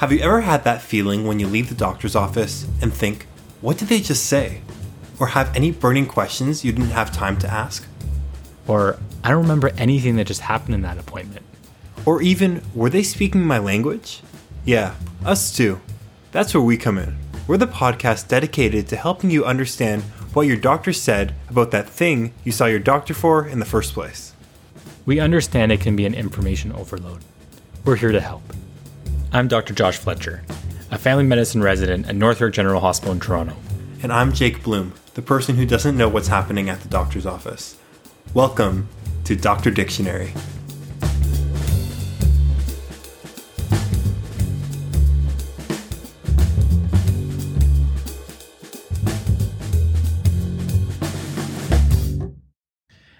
Have you ever had that feeling when you leave the doctor's office and think, what did they just say? Or have any burning questions you didn't have time to ask? Or, I don't remember anything that just happened in that appointment. Or even, were they speaking my language? Yeah, us too. That's where we come in. We're the podcast dedicated to helping you understand what your doctor said about that thing you saw your doctor for in the first place. We understand it can be an information overload. We're here to help. I'm Dr. Josh Fletcher, a family medicine resident at North York General Hospital in Toronto. And I'm Jake Bloom, the person who doesn't know what's happening at the doctor's office. Welcome to Doctor Dictionary.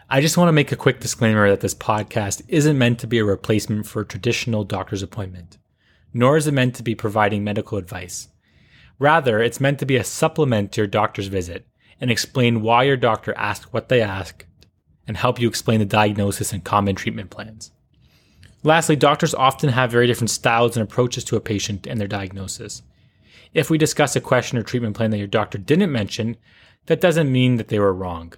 I just want to make a quick disclaimer that this podcast isn't meant to be a replacement for a traditional doctor's appointment, nor is it meant to be providing medical advice. Rather, it's meant to be a supplement to your doctor's visit and explain why your doctor asked what they asked and help you explain the diagnosis and common treatment plans. Lastly, doctors often have very different styles and approaches to a patient and their diagnosis. If we discuss a question or treatment plan that your doctor didn't mention, that doesn't mean that they were wrong.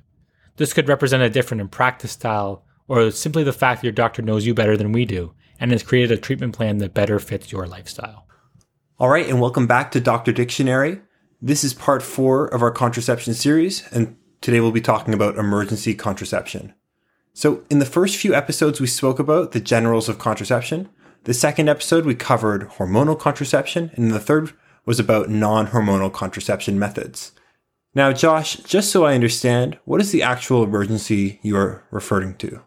This could represent a different in practice style or simply the fact that your doctor knows you better than we do and has created a treatment plan that better fits your lifestyle. All right, and welcome back to Doctor Dictionary. This is part four of our contraception series, and today we'll be talking about emergency contraception. So, in the first few episodes, we spoke about the generals of contraception. The second episode, we covered hormonal contraception, and the third was about non hormonal contraception methods. Now, Josh, just so I understand, what is the actual emergency you are referring to?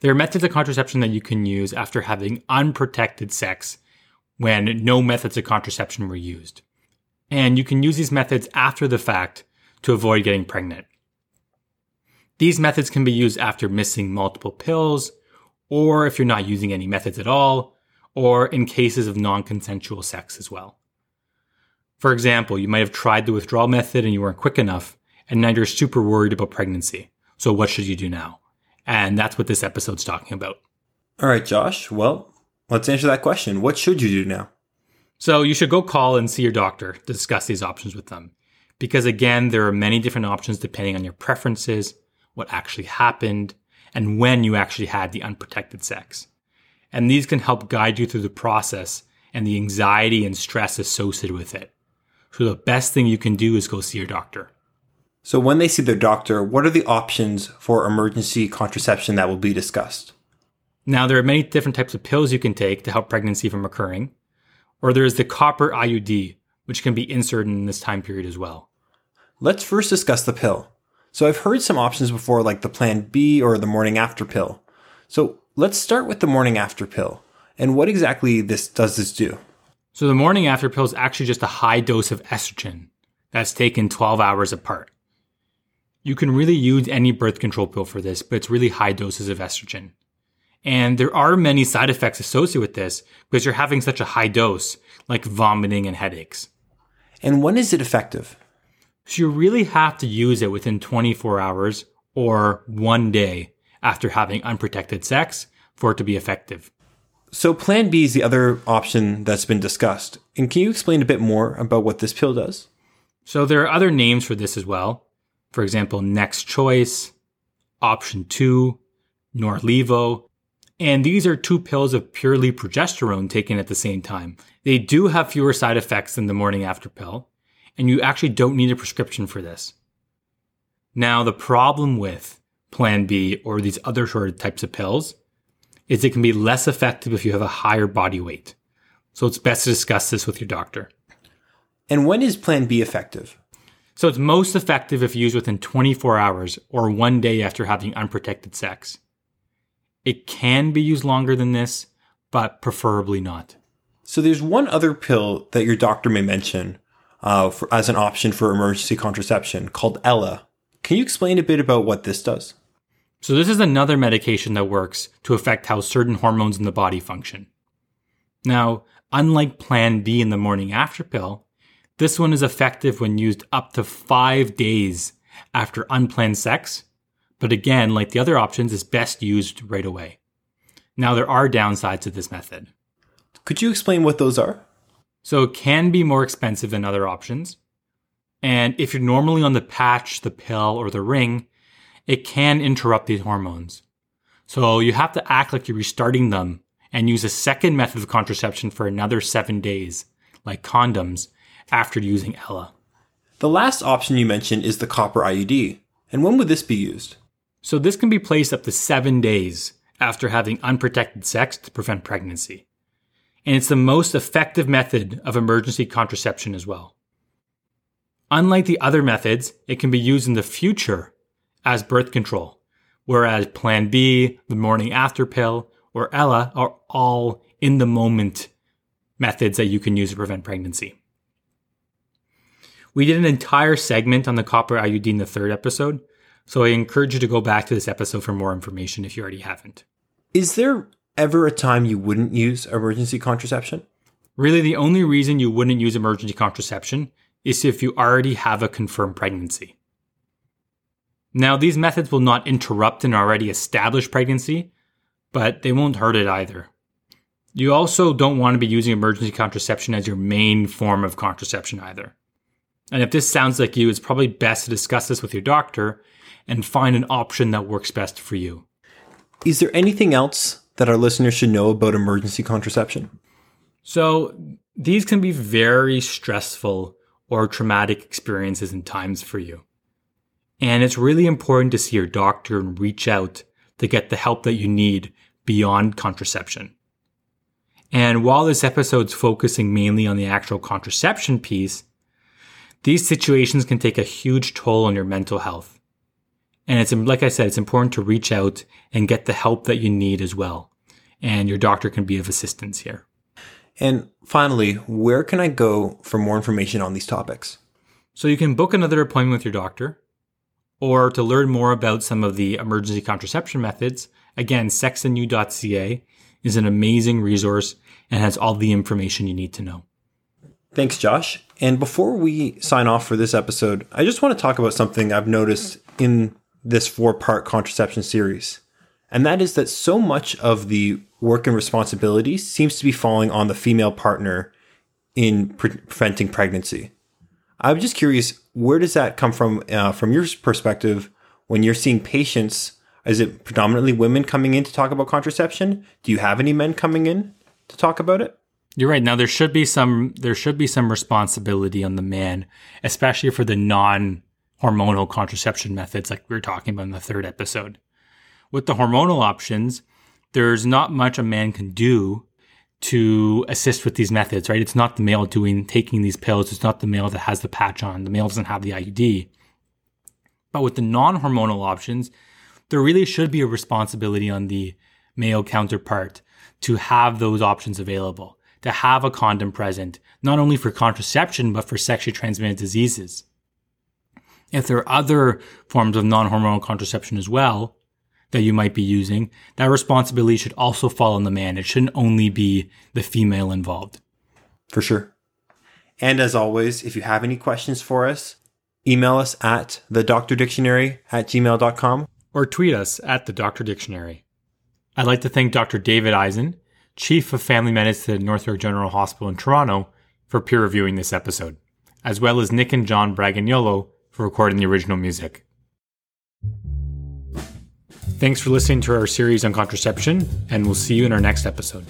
There are methods of contraception that you can use after having unprotected sex when no methods of contraception were used. And you can use these methods after the fact to avoid getting pregnant. These methods can be used after missing multiple pills, or if you're not using any methods at all, or in cases of non consensual sex as well. For example, you might have tried the withdrawal method and you weren't quick enough, and now you're super worried about pregnancy. So what should you do now? And that's what this episode's talking about. All right, Josh. Well, let's answer that question. What should you do now? So you should go call and see your doctor to discuss these options with them. Because again, there are many different options depending on your preferences, what actually happened, and when you actually had the unprotected sex. And these can help guide you through the process and the anxiety and stress associated with it. So the best thing you can do is go see your doctor. So when they see their doctor, what are the options for emergency contraception that will be discussed? Now, there are many different types of pills you can take to help pregnancy from occurring, or there is the copper IUD, which can be inserted in this time period as well. Let's first discuss the pill. So I've heard some options before, like the Plan B or the morning after pill. So let's start with the morning after pill. And what exactly this does this do? So the morning after pill is actually just a high dose of estrogen that's taken 12 hours apart. You can really use any birth control pill for this, but it's really high doses of estrogen. And there are many side effects associated with this because you're having such a high dose, like vomiting and headaches. And when is it effective? So you really have to use it within 24 hours or one day after having unprotected sex for it to be effective. So, Plan B is the other option that's been discussed. And can you explain a bit more about what this pill does? So, there are other names for this as well. For example, Next Choice, Option 2, Norlevo. And these are two pills of purely progesterone taken at the same time. They do have fewer side effects than the morning after pill, and you actually don't need a prescription for this. Now, the problem with Plan B or these other sort of types of pills is it can be less effective if you have a higher body weight. So it's best to discuss this with your doctor. And when is Plan B effective? So it's most effective if used within 24 hours or one day after having unprotected sex. It can be used longer than this, but preferably not. So there's one other pill that your doctor may mention uh, for, as an option for emergency contraception called Ella. Can you explain a bit about what this does? So, this is another medication that works to affect how certain hormones in the body function. Now, unlike Plan B in the morning after pill, this one is effective when used up to five days after unplanned sex, but again, like the other options, is best used right away. Now, there are downsides to this method. Could you explain what those are? So it can be more expensive than other options. And if you're normally on the patch, the pill, or the ring, it can interrupt these hormones. So you have to act like you're restarting them and use a second method of contraception for another seven days, like condoms, after using Ella. The last option you mentioned is the copper IUD. And when would this be used? So this can be placed up to seven days after having unprotected sex to prevent pregnancy. And it's the most effective method of emergency contraception as well. Unlike the other methods, it can be used in the future as birth control, whereas Plan B, the morning after pill, or Ella are all in the moment methods that you can use to prevent pregnancy. We did an entire segment on the copper IUD in the third episode, so I encourage you to go back to this episode for more information if you already haven't. Is there ever a time you wouldn't use emergency contraception? Really, the only reason you wouldn't use emergency contraception is if you already have a confirmed pregnancy. Now, these methods will not interrupt an already established pregnancy, but they won't hurt it either. You also don't want to be using emergency contraception as your main form of contraception either. And if this sounds like you, it's probably best to discuss this with your doctor and find an option that works best for you. Is there anything else that our listeners should know about emergency contraception? So, these can be very stressful or traumatic experiences and times for you. And it's really important to see your doctor and reach out to get the help that you need beyond contraception. And while this episode's focusing mainly on the actual contraception piece, these situations can take a huge toll on your mental health. And it's, like I said, it's important to reach out and get the help that you need as well. And your doctor can be of assistance here. And finally, where can I go for more information on these topics? So you can book another appointment with your doctor, or to learn more about some of the emergency contraception methods, again, sexandu.ca is an amazing resource and has all the information you need to know. Thanks, Josh. And before we sign off for this episode, I just want to talk about something I've noticed in this four part contraception series. And that is that so much of the work and responsibility seems to be falling on the female partner in pre- preventing pregnancy. I'm just curious, where does that come from, uh, from your perspective, when you're seeing patients? Is it predominantly women coming in to talk about contraception? Do you have any men coming in to talk about it? You're right. Now there should be some there should be some responsibility on the man, especially for the non hormonal contraception methods like we were talking about in the third episode. With the hormonal options, there's not much a man can do to assist with these methods, right? It's not the male doing taking these pills. It's not the male that has the patch on. The male doesn't have the IUD. But with the non-hormonal options, there really should be a responsibility on the male counterpart to have those options available, to have a condom present, not only for contraception, but for sexually transmitted diseases. If there are other forms of non-hormonal contraception as well, that you might be using, that responsibility should also fall on the man. It shouldn't only be the female involved. For sure. And as always, if you have any questions for us, email us at the doctor dictionary at gmail.com or tweet us at the doctor dictionary. I'd like to thank Dr. David Eisen, Chief of Family Medicine at North York General Hospital in Toronto, for peer reviewing this episode, as well as Nick and John Bragagnolo for recording the original music. Thanks for listening to our series on contraception, and we'll see you in our next episode.